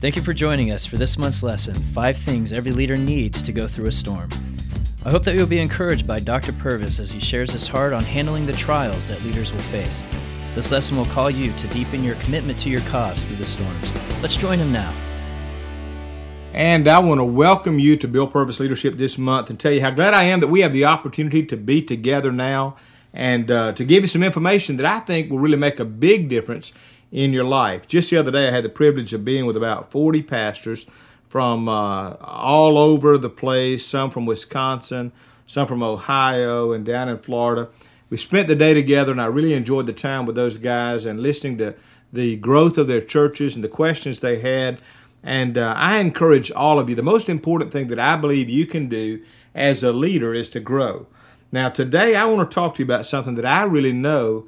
Thank you for joining us for this month's lesson Five Things Every Leader Needs to Go Through a Storm. I hope that you'll be encouraged by Dr. Purvis as he shares his heart on handling the trials that leaders will face. This lesson will call you to deepen your commitment to your cause through the storms. Let's join him now. And I want to welcome you to Bill Purvis Leadership this month and tell you how glad I am that we have the opportunity to be together now and uh, to give you some information that I think will really make a big difference in your life. Just the other day, I had the privilege of being with about 40 pastors from uh, all over the place, some from Wisconsin, some from Ohio, and down in Florida. We spent the day together, and I really enjoyed the time with those guys and listening to the growth of their churches and the questions they had. And uh, I encourage all of you the most important thing that I believe you can do as a leader is to grow. Now, today I want to talk to you about something that I really know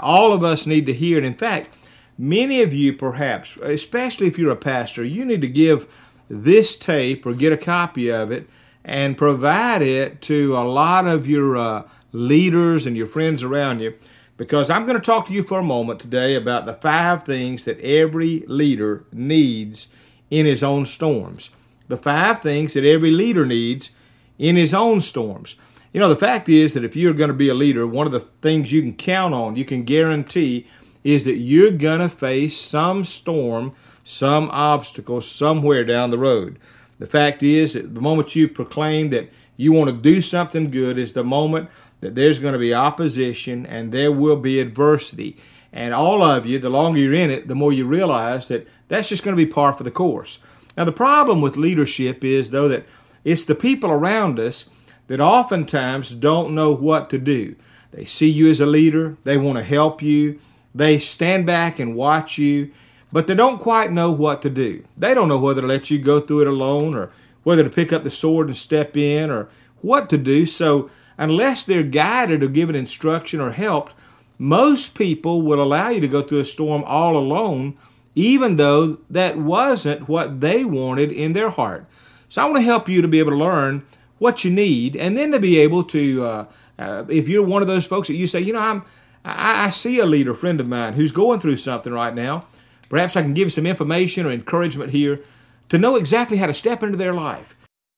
all of us need to hear. And in fact, many of you, perhaps, especially if you're a pastor, you need to give this tape or get a copy of it and provide it to a lot of your uh, leaders and your friends around you because I'm going to talk to you for a moment today about the five things that every leader needs in his own storms. The five things that every leader needs in his own storms. You know, the fact is that if you're going to be a leader, one of the things you can count on, you can guarantee, is that you're going to face some storm, some obstacle somewhere down the road. The fact is that the moment you proclaim that you want to do something good is the moment that there's going to be opposition and there will be adversity. And all of you, the longer you're in it, the more you realize that that's just going to be par for the course. Now, the problem with leadership is, though, that it's the people around us that oftentimes don't know what to do. They see you as a leader, they want to help you, they stand back and watch you, but they don't quite know what to do. They don't know whether to let you go through it alone or whether to pick up the sword and step in or what to do. So, unless they're guided or given instruction or helped, most people will allow you to go through a storm all alone, even though that wasn't what they wanted in their heart. So I want to help you to be able to learn what you need, and then to be able to, uh, uh, if you're one of those folks that you say, you know, I'm, I, I see a leader friend of mine who's going through something right now. Perhaps I can give some information or encouragement here to know exactly how to step into their life.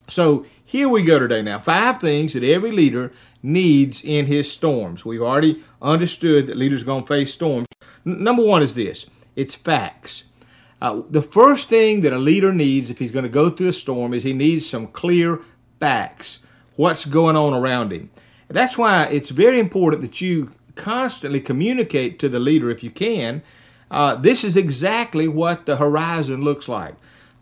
So here we go today now. Five things that every leader needs in his storms. We've already understood that leaders are going to face storms. N- number one is this it's facts. Uh, the first thing that a leader needs if he's going to go through a storm is he needs some clear facts. What's going on around him. That's why it's very important that you constantly communicate to the leader if you can. Uh, this is exactly what the horizon looks like.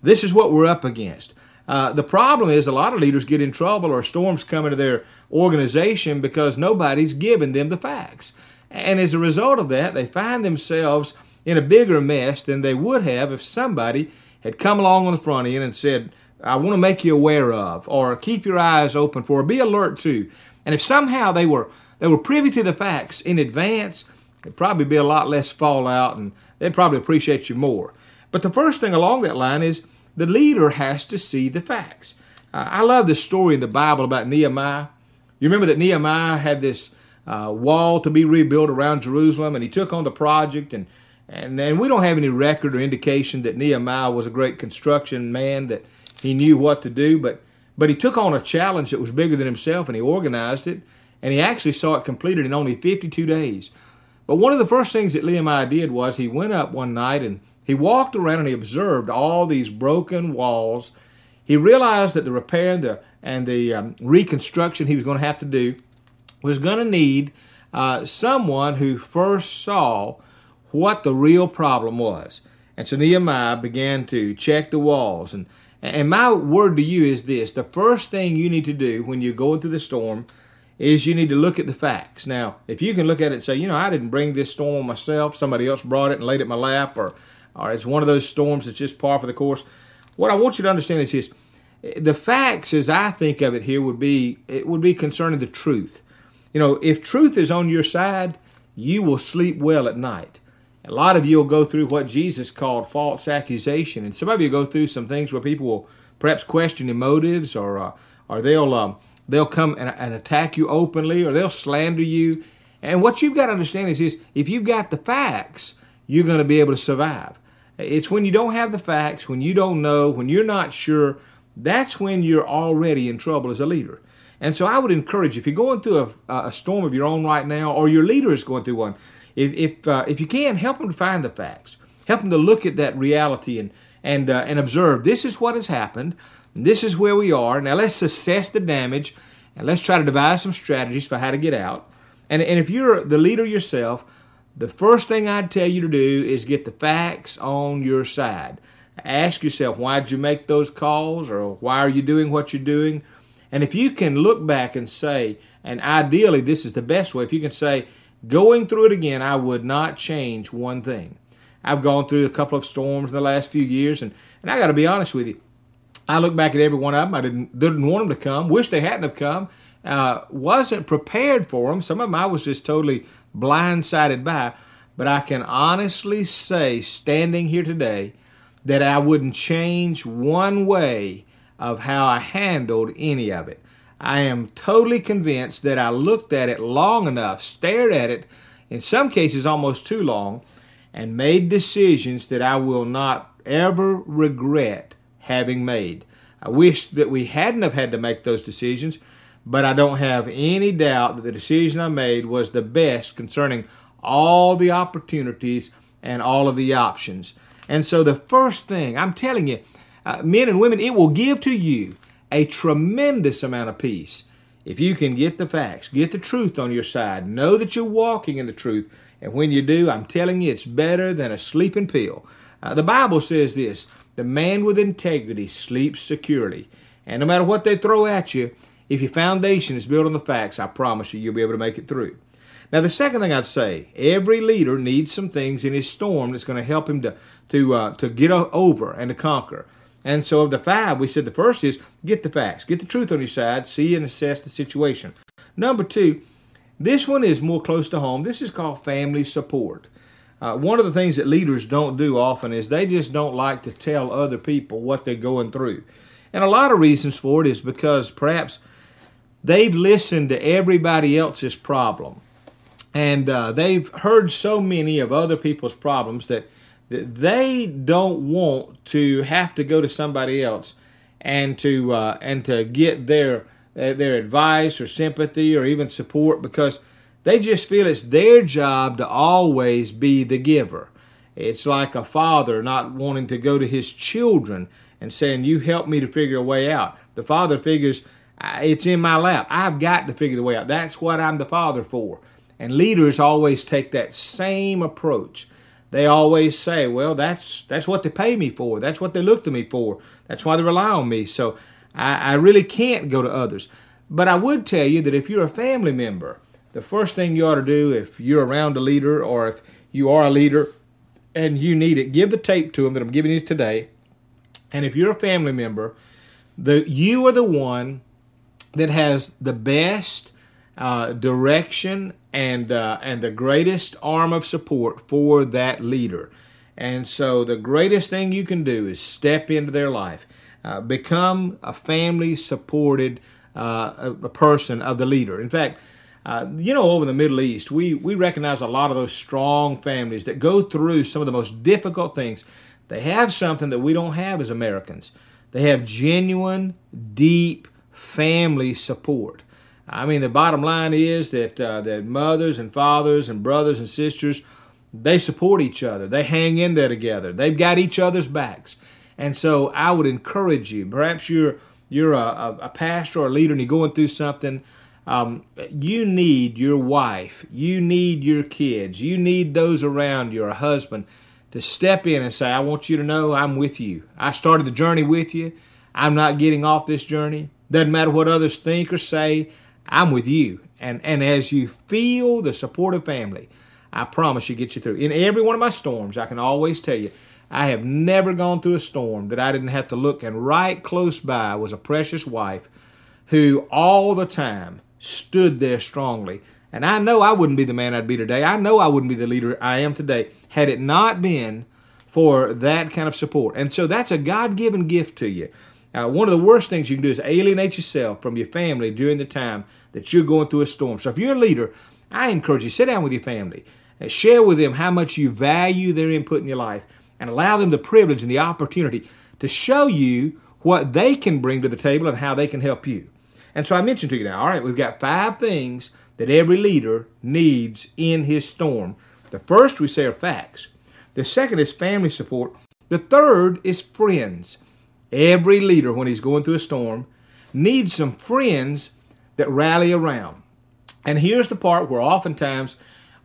This is what we're up against. Uh, the problem is a lot of leaders get in trouble or storms come into their organization because nobody's given them the facts. And as a result of that, they find themselves in a bigger mess than they would have if somebody had come along on the front end and said, I want to make you aware of, or keep your eyes open for, or be alert to. And if somehow they were they were privy to the facts in advance, there'd probably be a lot less fallout and they'd probably appreciate you more. But the first thing along that line is the leader has to see the facts. Uh, I love this story in the Bible about Nehemiah. You remember that Nehemiah had this uh, wall to be rebuilt around Jerusalem, and he took on the project. And, and, and we don't have any record or indication that Nehemiah was a great construction man, that he knew what to do, but, but he took on a challenge that was bigger than himself, and he organized it, and he actually saw it completed in only 52 days. But one of the first things that Nehemiah did was he went up one night and he walked around and he observed all these broken walls. He realized that the repair and the, and the um, reconstruction he was going to have to do was going to need uh, someone who first saw what the real problem was. And so Nehemiah began to check the walls. And, and my word to you is this the first thing you need to do when you're going through the storm is you need to look at the facts. Now, if you can look at it and say, you know, I didn't bring this storm on myself, somebody else brought it and laid it in my lap, or or it's one of those storms that's just par for the course. What I want you to understand is this: the facts, as I think of it here, would be it would be concerning the truth. You know, if truth is on your side, you will sleep well at night. A lot of you will go through what Jesus called false accusation, and some of you go through some things where people will perhaps question your motives, or uh, or they'll um, they'll come and, and attack you openly, or they'll slander you. And what you've got to understand is this: if you've got the facts, you're going to be able to survive. It's when you don't have the facts, when you don't know, when you're not sure, that's when you're already in trouble as a leader. And so I would encourage if you're going through a, a storm of your own right now, or your leader is going through one, if, if, uh, if you can, help them to find the facts. Help them to look at that reality and, and, uh, and observe this is what has happened, this is where we are. Now let's assess the damage, and let's try to devise some strategies for how to get out. And, and if you're the leader yourself, the first thing I'd tell you to do is get the facts on your side. Ask yourself, why did you make those calls, or why are you doing what you're doing? And if you can look back and say, and ideally this is the best way, if you can say, going through it again, I would not change one thing. I've gone through a couple of storms in the last few years, and, and I got to be honest with you. I look back at every one of them. I didn't didn't want them to come. Wish they hadn't have come. Uh, wasn't prepared for them. Some of them I was just totally blindsided by. But I can honestly say, standing here today, that I wouldn't change one way of how I handled any of it. I am totally convinced that I looked at it long enough, stared at it, in some cases almost too long, and made decisions that I will not ever regret having made. I wish that we hadn't have had to make those decisions, but I don't have any doubt that the decision I made was the best concerning all the opportunities and all of the options. And so the first thing, I'm telling you, uh, men and women, it will give to you a tremendous amount of peace if you can get the facts, get the truth on your side, know that you're walking in the truth. And when you do, I'm telling you, it's better than a sleeping pill. Uh, the Bible says this the man with integrity sleeps securely. And no matter what they throw at you, if your foundation is built on the facts, I promise you, you'll be able to make it through. Now, the second thing I'd say, every leader needs some things in his storm that's going to help him to to uh, to get over and to conquer. And so, of the five, we said the first is get the facts, get the truth on your side, see and assess the situation. Number two, this one is more close to home. This is called family support. Uh, one of the things that leaders don't do often is they just don't like to tell other people what they're going through. And a lot of reasons for it is because perhaps they've listened to everybody else's problem. And uh, they've heard so many of other people's problems that, that they don't want to have to go to somebody else and to uh, and to get their their advice or sympathy or even support because they just feel it's their job to always be the giver. It's like a father not wanting to go to his children and saying, You help me to figure a way out. The father figures, It's in my lap. I've got to figure the way out. That's what I'm the father for. And leaders always take that same approach. They always say, Well, that's, that's what they pay me for. That's what they look to me for. That's why they rely on me. So I, I really can't go to others. But I would tell you that if you're a family member, the first thing you ought to do if you're around a leader or if you are a leader and you need it, give the tape to them that I'm giving you today. And if you're a family member, the you are the one that has the best uh, direction and uh, and the greatest arm of support for that leader. And so the greatest thing you can do is step into their life, uh, become a family supported uh, a person of the leader. In fact, uh, you know, over in the Middle East, we, we recognize a lot of those strong families that go through some of the most difficult things. They have something that we don't have as Americans. They have genuine, deep family support. I mean, the bottom line is that uh, that mothers and fathers and brothers and sisters, they support each other. They hang in there together. They've got each other's backs. And so, I would encourage you. Perhaps you're you're a, a pastor or a leader and you're going through something um, you need your wife, you need your kids, you need those around you, husband, to step in and say, I want you to know I'm with you. I started the journey with you. I'm not getting off this journey. Doesn't matter what others think or say, I'm with you. And, and as you feel the support of family, I promise you get you through. In every one of my storms, I can always tell you, I have never gone through a storm that I didn't have to look, and right close by was a precious wife who all the time stood there strongly. And I know I wouldn't be the man I'd be today. I know I wouldn't be the leader I am today had it not been for that kind of support. And so that's a God given gift to you. Uh, one of the worst things you can do is alienate yourself from your family during the time that you're going through a storm. So if you're a leader, I encourage you sit down with your family, and share with them how much you value their input in your life, and allow them the privilege and the opportunity to show you what they can bring to the table and how they can help you. And so I mentioned to you now, all right, we've got five things that every leader needs in his storm. The first we say are facts. The second is family support. The third is friends. Every leader, when he's going through a storm, needs some friends that rally around. And here's the part where oftentimes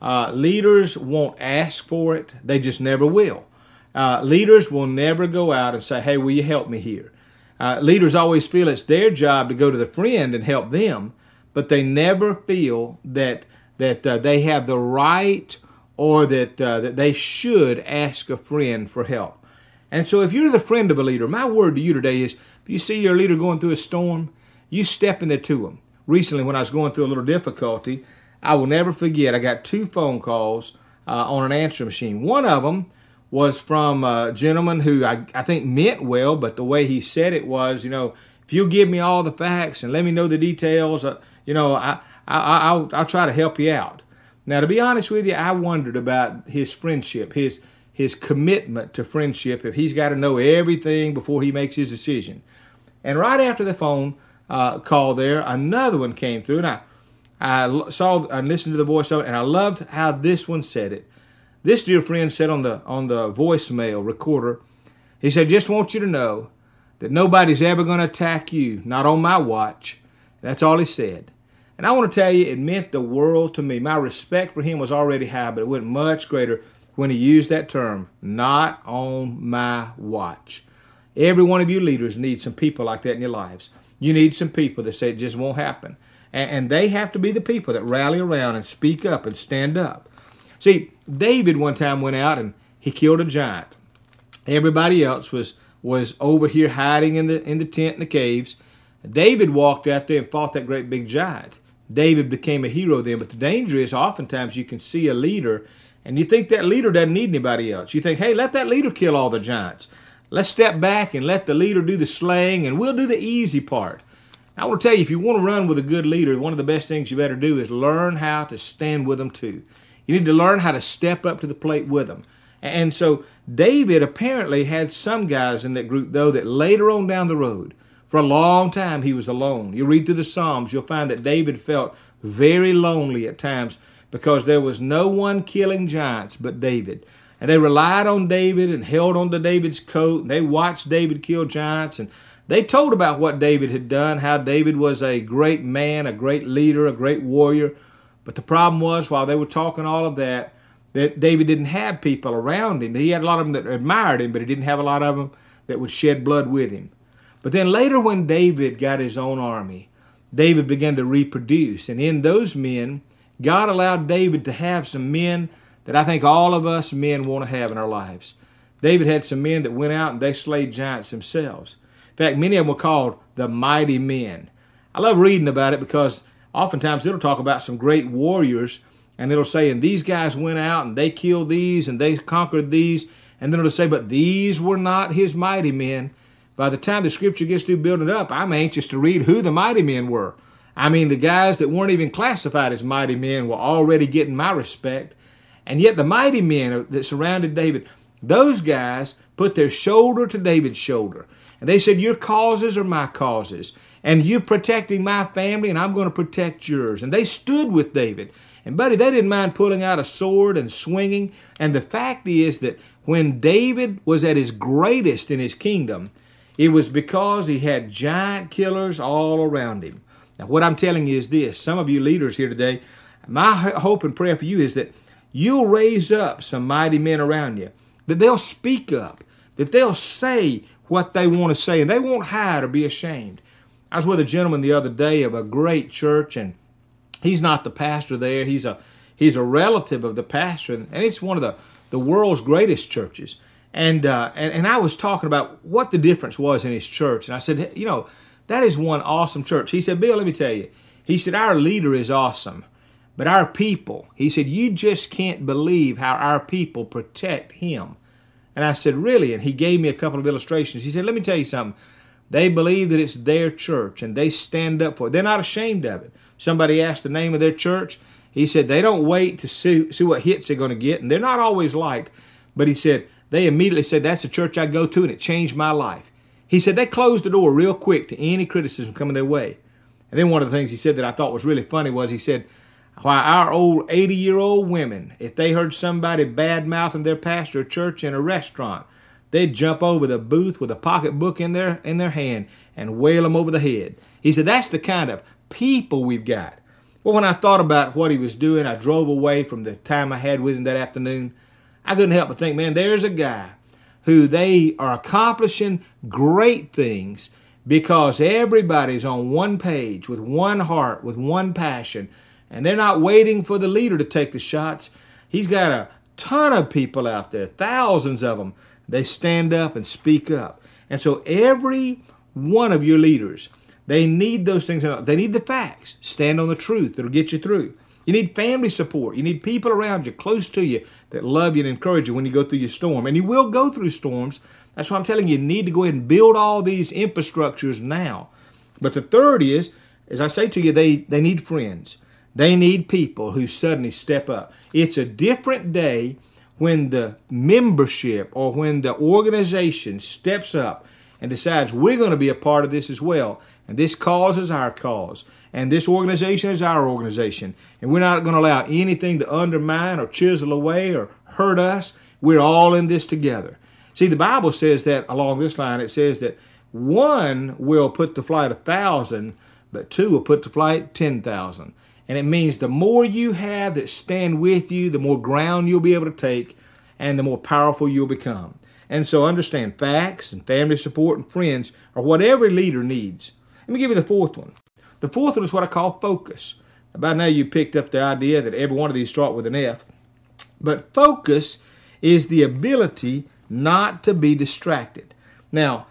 uh, leaders won't ask for it, they just never will. Uh, leaders will never go out and say, Hey, will you help me here? Uh, leaders always feel it's their job to go to the friend and help them, but they never feel that that uh, they have the right or that uh, that they should ask a friend for help. And so, if you're the friend of a leader, my word to you today is: if you see your leader going through a storm, you step in there to them. Recently, when I was going through a little difficulty, I will never forget. I got two phone calls uh, on an answer machine. One of them was from a gentleman who I, I think meant well, but the way he said it was, you know, if you give me all the facts and let me know the details, uh, you know, I, I, will I'll try to help you out. Now, to be honest with you, I wondered about his friendship, his his commitment to friendship. If he's got to know everything before he makes his decision, and right after the phone uh, call there, another one came through, and I I saw and listened to the voiceover, and I loved how this one said it. This dear friend said on the on the voicemail recorder, he said, "Just want you to know that nobody's ever going to attack you, not on my watch." That's all he said. And I want to tell you, it meant the world to me. My respect for him was already high, but it went much greater when he used that term, not on my watch. Every one of you leaders needs some people like that in your lives. You need some people that say it just won't happen. And they have to be the people that rally around and speak up and stand up. See, David one time went out and he killed a giant. Everybody else was was over here hiding in the in the tent in the caves. David walked out there and fought that great big giant. David became a hero then. But the danger is oftentimes you can see a leader and you think that leader doesn't need anybody else. You think, hey, let that leader kill all the giants. Let's step back and let the leader do the slaying and we'll do the easy part. I want to tell you, if you want to run with a good leader, one of the best things you better do is learn how to stand with them too. You need to learn how to step up to the plate with them. And so David apparently had some guys in that group, though, that later on down the road, for a long time, he was alone. You read through the Psalms, you'll find that David felt very lonely at times because there was no one killing giants but David. And they relied on David and held on to David's coat. And they watched David kill giants. And they told about what David had done, how David was a great man, a great leader, a great warrior. But the problem was, while they were talking all of that, that David didn't have people around him. He had a lot of them that admired him, but he didn't have a lot of them that would shed blood with him. But then later, when David got his own army, David began to reproduce. And in those men, God allowed David to have some men that I think all of us men want to have in our lives. David had some men that went out and they slayed giants themselves. In fact, many of them were called the mighty men. I love reading about it because oftentimes it'll talk about some great warriors and it'll say, and these guys went out and they killed these and they conquered these. And then it'll say, but these were not his mighty men. By the time the scripture gets through building up, I'm anxious to read who the mighty men were. I mean, the guys that weren't even classified as mighty men were already getting my respect. And yet, the mighty men that surrounded David, those guys put their shoulder to David's shoulder. And they said, Your causes are my causes. And you're protecting my family, and I'm going to protect yours. And they stood with David. And, buddy, they didn't mind pulling out a sword and swinging. And the fact is that when David was at his greatest in his kingdom, it was because he had giant killers all around him. Now, what I'm telling you is this some of you leaders here today, my hope and prayer for you is that you'll raise up some mighty men around you, that they'll speak up, that they'll say what they want to say, and they won't hide or be ashamed. I was with a gentleman the other day of a great church, and he's not the pastor there. He's a he's a relative of the pastor, and it's one of the, the world's greatest churches. And, uh, and and I was talking about what the difference was in his church, and I said, you know, that is one awesome church. He said, Bill, let me tell you. He said, our leader is awesome, but our people. He said, you just can't believe how our people protect him. And I said, really? And he gave me a couple of illustrations. He said, let me tell you something. They believe that it's their church and they stand up for it. They're not ashamed of it. Somebody asked the name of their church. He said they don't wait to see, see what hits they're going to get, and they're not always liked. But he said they immediately said, That's the church I go to, and it changed my life. He said they closed the door real quick to any criticism coming their way. And then one of the things he said that I thought was really funny was he said, why our old 80 year old women, if they heard somebody bad mouthing their pastor or church in a restaurant, they'd jump over the booth with a pocketbook in their, in their hand and wail them over the head. He said, that's the kind of people we've got. Well, when I thought about what he was doing, I drove away from the time I had with him that afternoon. I couldn't help but think, man, there's a guy who they are accomplishing great things because everybody's on one page with one heart, with one passion, and they're not waiting for the leader to take the shots. He's got a ton of people out there, thousands of them. They stand up and speak up. And so every one of your leaders, they need those things. They need the facts. Stand on the truth that'll get you through. You need family support. You need people around you, close to you, that love you and encourage you when you go through your storm. And you will go through storms. That's why I'm telling you, you need to go ahead and build all these infrastructures now. But the third is, as I say to you, they, they need friends. They need people who suddenly step up. It's a different day when the membership or when the organization steps up and decides we're going to be a part of this as well. And this cause is our cause. And this organization is our organization. And we're not going to allow anything to undermine or chisel away or hurt us. We're all in this together. See, the Bible says that along this line, it says that one will put to flight a thousand, but two will put to flight ten thousand. And it means the more you have that stand with you, the more ground you'll be able to take, and the more powerful you'll become. And so understand facts and family support and friends are what every leader needs. Let me give you the fourth one. The fourth one is what I call focus. By now you picked up the idea that every one of these start with an F. But focus is the ability not to be distracted. Now,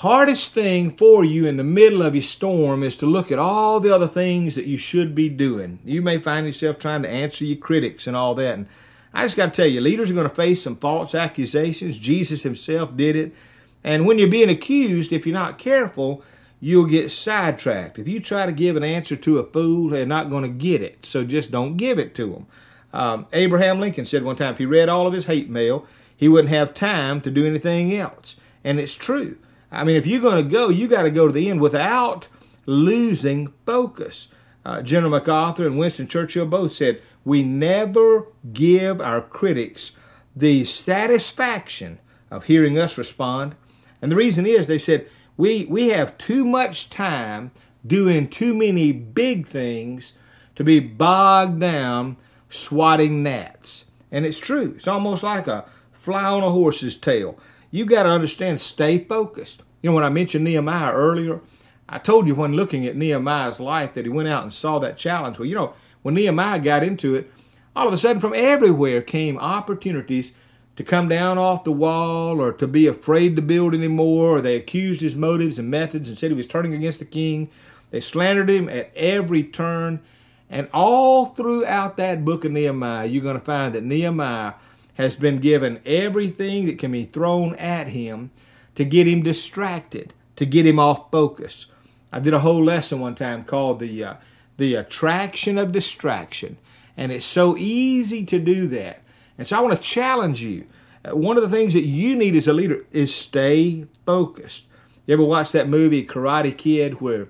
hardest thing for you in the middle of your storm is to look at all the other things that you should be doing. You may find yourself trying to answer your critics and all that. And I just got to tell you, leaders are going to face some false accusations. Jesus himself did it. And when you're being accused, if you're not careful, you'll get sidetracked. If you try to give an answer to a fool, they're not going to get it. So just don't give it to them. Um, Abraham Lincoln said one time if he read all of his hate mail, he wouldn't have time to do anything else. And it's true. I mean, if you're going to go, you got to go to the end without losing focus. Uh, General MacArthur and Winston Churchill both said, We never give our critics the satisfaction of hearing us respond. And the reason is, they said, we, we have too much time doing too many big things to be bogged down swatting gnats. And it's true. It's almost like a fly on a horse's tail you got to understand, stay focused. You know, when I mentioned Nehemiah earlier, I told you when looking at Nehemiah's life that he went out and saw that challenge. Well, you know, when Nehemiah got into it, all of a sudden from everywhere came opportunities to come down off the wall or to be afraid to build anymore, or they accused his motives and methods and said he was turning against the king. They slandered him at every turn. And all throughout that book of Nehemiah, you're going to find that Nehemiah has been given everything that can be thrown at him to get him distracted, to get him off focus. I did a whole lesson one time called the uh, the attraction of distraction, and it's so easy to do that. And so I want to challenge you. Uh, one of the things that you need as a leader is stay focused. You ever watch that movie Karate Kid where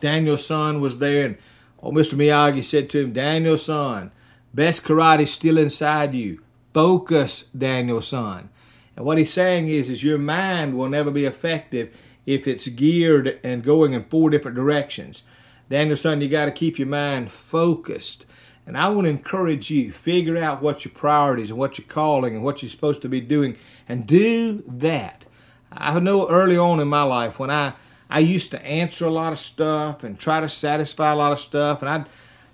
Daniel-san was there and old Mr. Miyagi said to him, Daniel-san, best karate still inside you focus, Daniel-san, And what he's saying is, is your mind will never be effective if it's geared and going in four different directions. Daniel-san, you got to keep your mind focused. And I want to encourage you, figure out what your priorities and what your calling and what you're supposed to be doing and do that. I know early on in my life when I, I used to answer a lot of stuff and try to satisfy a lot of stuff and I'd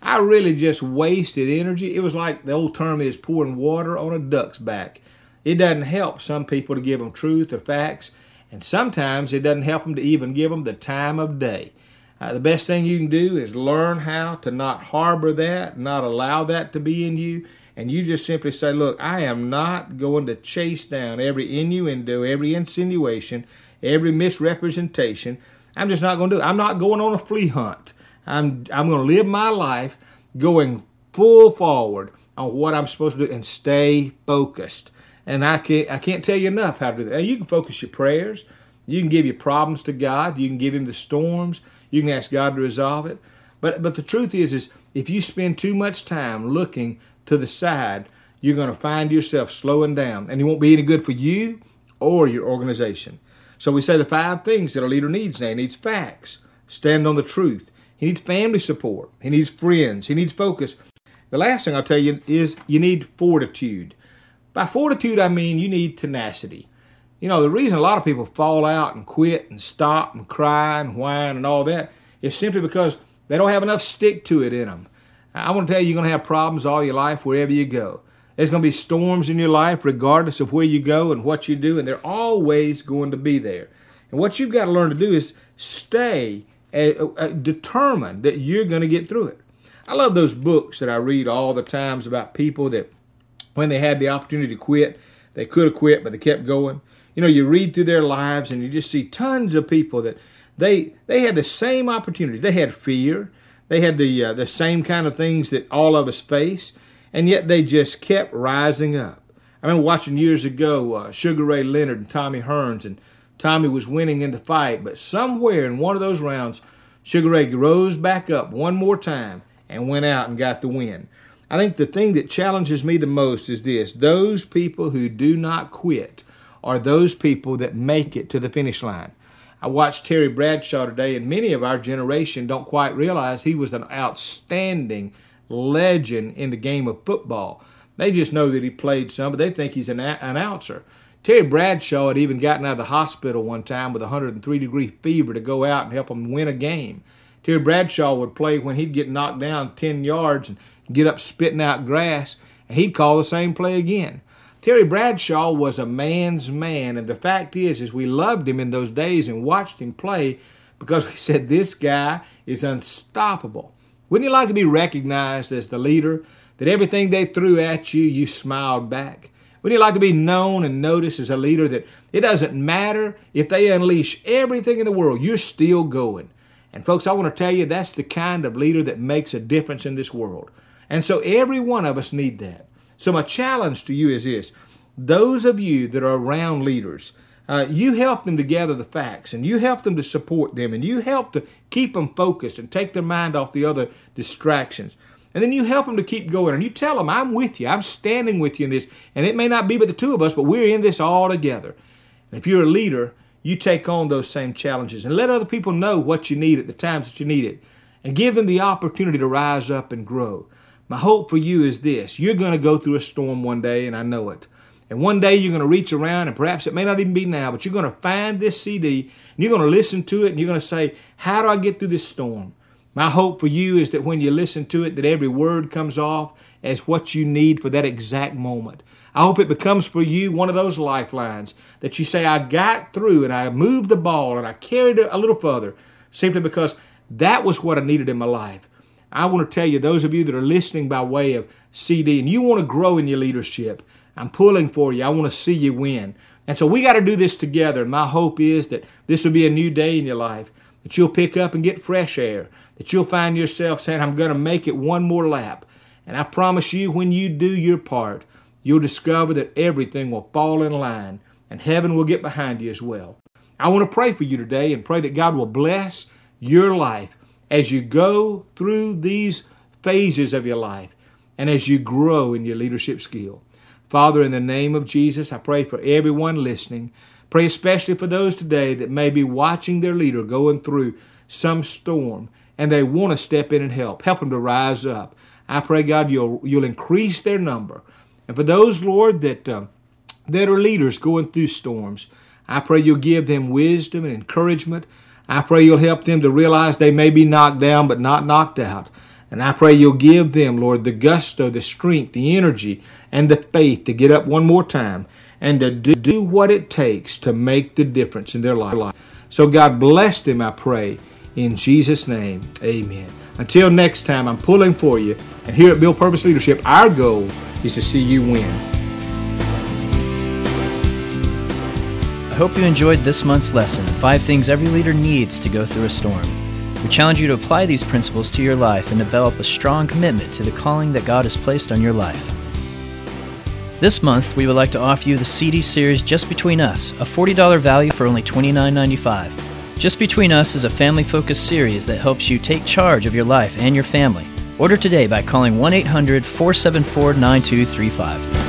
I really just wasted energy. It was like the old term is pouring water on a duck's back. It doesn't help some people to give them truth or facts, and sometimes it doesn't help them to even give them the time of day. Uh, the best thing you can do is learn how to not harbor that, not allow that to be in you, and you just simply say, Look, I am not going to chase down every innuendo, every insinuation, every misrepresentation. I'm just not going to do it. I'm not going on a flea hunt. I'm, I'm going to live my life going full forward on what I'm supposed to do and stay focused. And I can't, I can't tell you enough how to do that. You can focus your prayers. You can give your problems to God. You can give Him the storms. You can ask God to resolve it. But, but the truth is, is if you spend too much time looking to the side, you're going to find yourself slowing down. And it won't be any good for you or your organization. So we say the five things that a leader needs now. He needs facts, stand on the truth. He needs family support. He needs friends. He needs focus. The last thing I'll tell you is you need fortitude. By fortitude, I mean you need tenacity. You know, the reason a lot of people fall out and quit and stop and cry and whine and all that is simply because they don't have enough stick to it in them. I want to tell you, you're going to have problems all your life wherever you go. There's going to be storms in your life regardless of where you go and what you do, and they're always going to be there. And what you've got to learn to do is stay determined that you're going to get through it. I love those books that I read all the times about people that when they had the opportunity to quit, they could have quit, but they kept going. You know, you read through their lives and you just see tons of people that they they had the same opportunity. They had fear, they had the uh, the same kind of things that all of us face, and yet they just kept rising up. I remember watching years ago uh, Sugar Ray Leonard and Tommy Hearns, and Tommy was winning in the fight, but somewhere in one of those rounds, Sugar Ray rose back up one more time and went out and got the win. I think the thing that challenges me the most is this those people who do not quit are those people that make it to the finish line. I watched Terry Bradshaw today, and many of our generation don't quite realize he was an outstanding legend in the game of football. They just know that he played some, but they think he's an announcer. Terry Bradshaw had even gotten out of the hospital one time with a 103 degree fever to go out and help him win a game. Terry Bradshaw would play when he'd get knocked down 10 yards and get up spitting out grass, and he'd call the same play again. Terry Bradshaw was a man's man, and the fact is, is we loved him in those days and watched him play because we said this guy is unstoppable. Wouldn't you like to be recognized as the leader? That everything they threw at you, you smiled back. Wouldn't you like to be known and noticed as a leader that it doesn't matter if they unleash everything in the world, you're still going? And folks, I want to tell you that's the kind of leader that makes a difference in this world. And so every one of us need that. So, my challenge to you is this those of you that are around leaders, uh, you help them to gather the facts and you help them to support them and you help to keep them focused and take their mind off the other distractions. And then you help them to keep going and you tell them, I'm with you, I'm standing with you in this. And it may not be but the two of us, but we're in this all together. And if you're a leader, you take on those same challenges and let other people know what you need at the times that you need it and give them the opportunity to rise up and grow. My hope for you is this you're going to go through a storm one day, and I know it. And one day you're going to reach around, and perhaps it may not even be now, but you're going to find this CD and you're going to listen to it and you're going to say, How do I get through this storm? My hope for you is that when you listen to it, that every word comes off as what you need for that exact moment. I hope it becomes for you one of those lifelines that you say, I got through and I moved the ball and I carried it a little further simply because that was what I needed in my life. I want to tell you, those of you that are listening by way of CD and you want to grow in your leadership, I'm pulling for you. I want to see you win. And so we got to do this together. And my hope is that this will be a new day in your life, that you'll pick up and get fresh air, that you'll find yourself saying, I'm going to make it one more lap. And I promise you, when you do your part, you'll discover that everything will fall in line and heaven will get behind you as well. I want to pray for you today and pray that God will bless your life as you go through these phases of your life and as you grow in your leadership skill. Father, in the name of Jesus, I pray for everyone listening. Pray especially for those today that may be watching their leader going through some storm and they want to step in and help. Help them to rise up. I pray, God, you'll, you'll increase their number. And for those, Lord, that, uh, that are leaders going through storms, I pray you'll give them wisdom and encouragement. I pray you'll help them to realize they may be knocked down, but not knocked out. And I pray you'll give them, Lord, the gusto, the strength, the energy, and the faith to get up one more time and to do what it takes to make the difference in their life. So, God bless them, I pray. In Jesus' name, amen. Until next time, I'm pulling for you. And here at Bill Purvis Leadership, our goal is to see you win. I hope you enjoyed this month's lesson Five Things Every Leader Needs to Go Through a Storm. We challenge you to apply these principles to your life and develop a strong commitment to the calling that God has placed on your life. This month, we would like to offer you the CD series Just Between Us, a $40 value for only $29.95. Just Between Us is a family focused series that helps you take charge of your life and your family. Order today by calling 1 800 474 9235.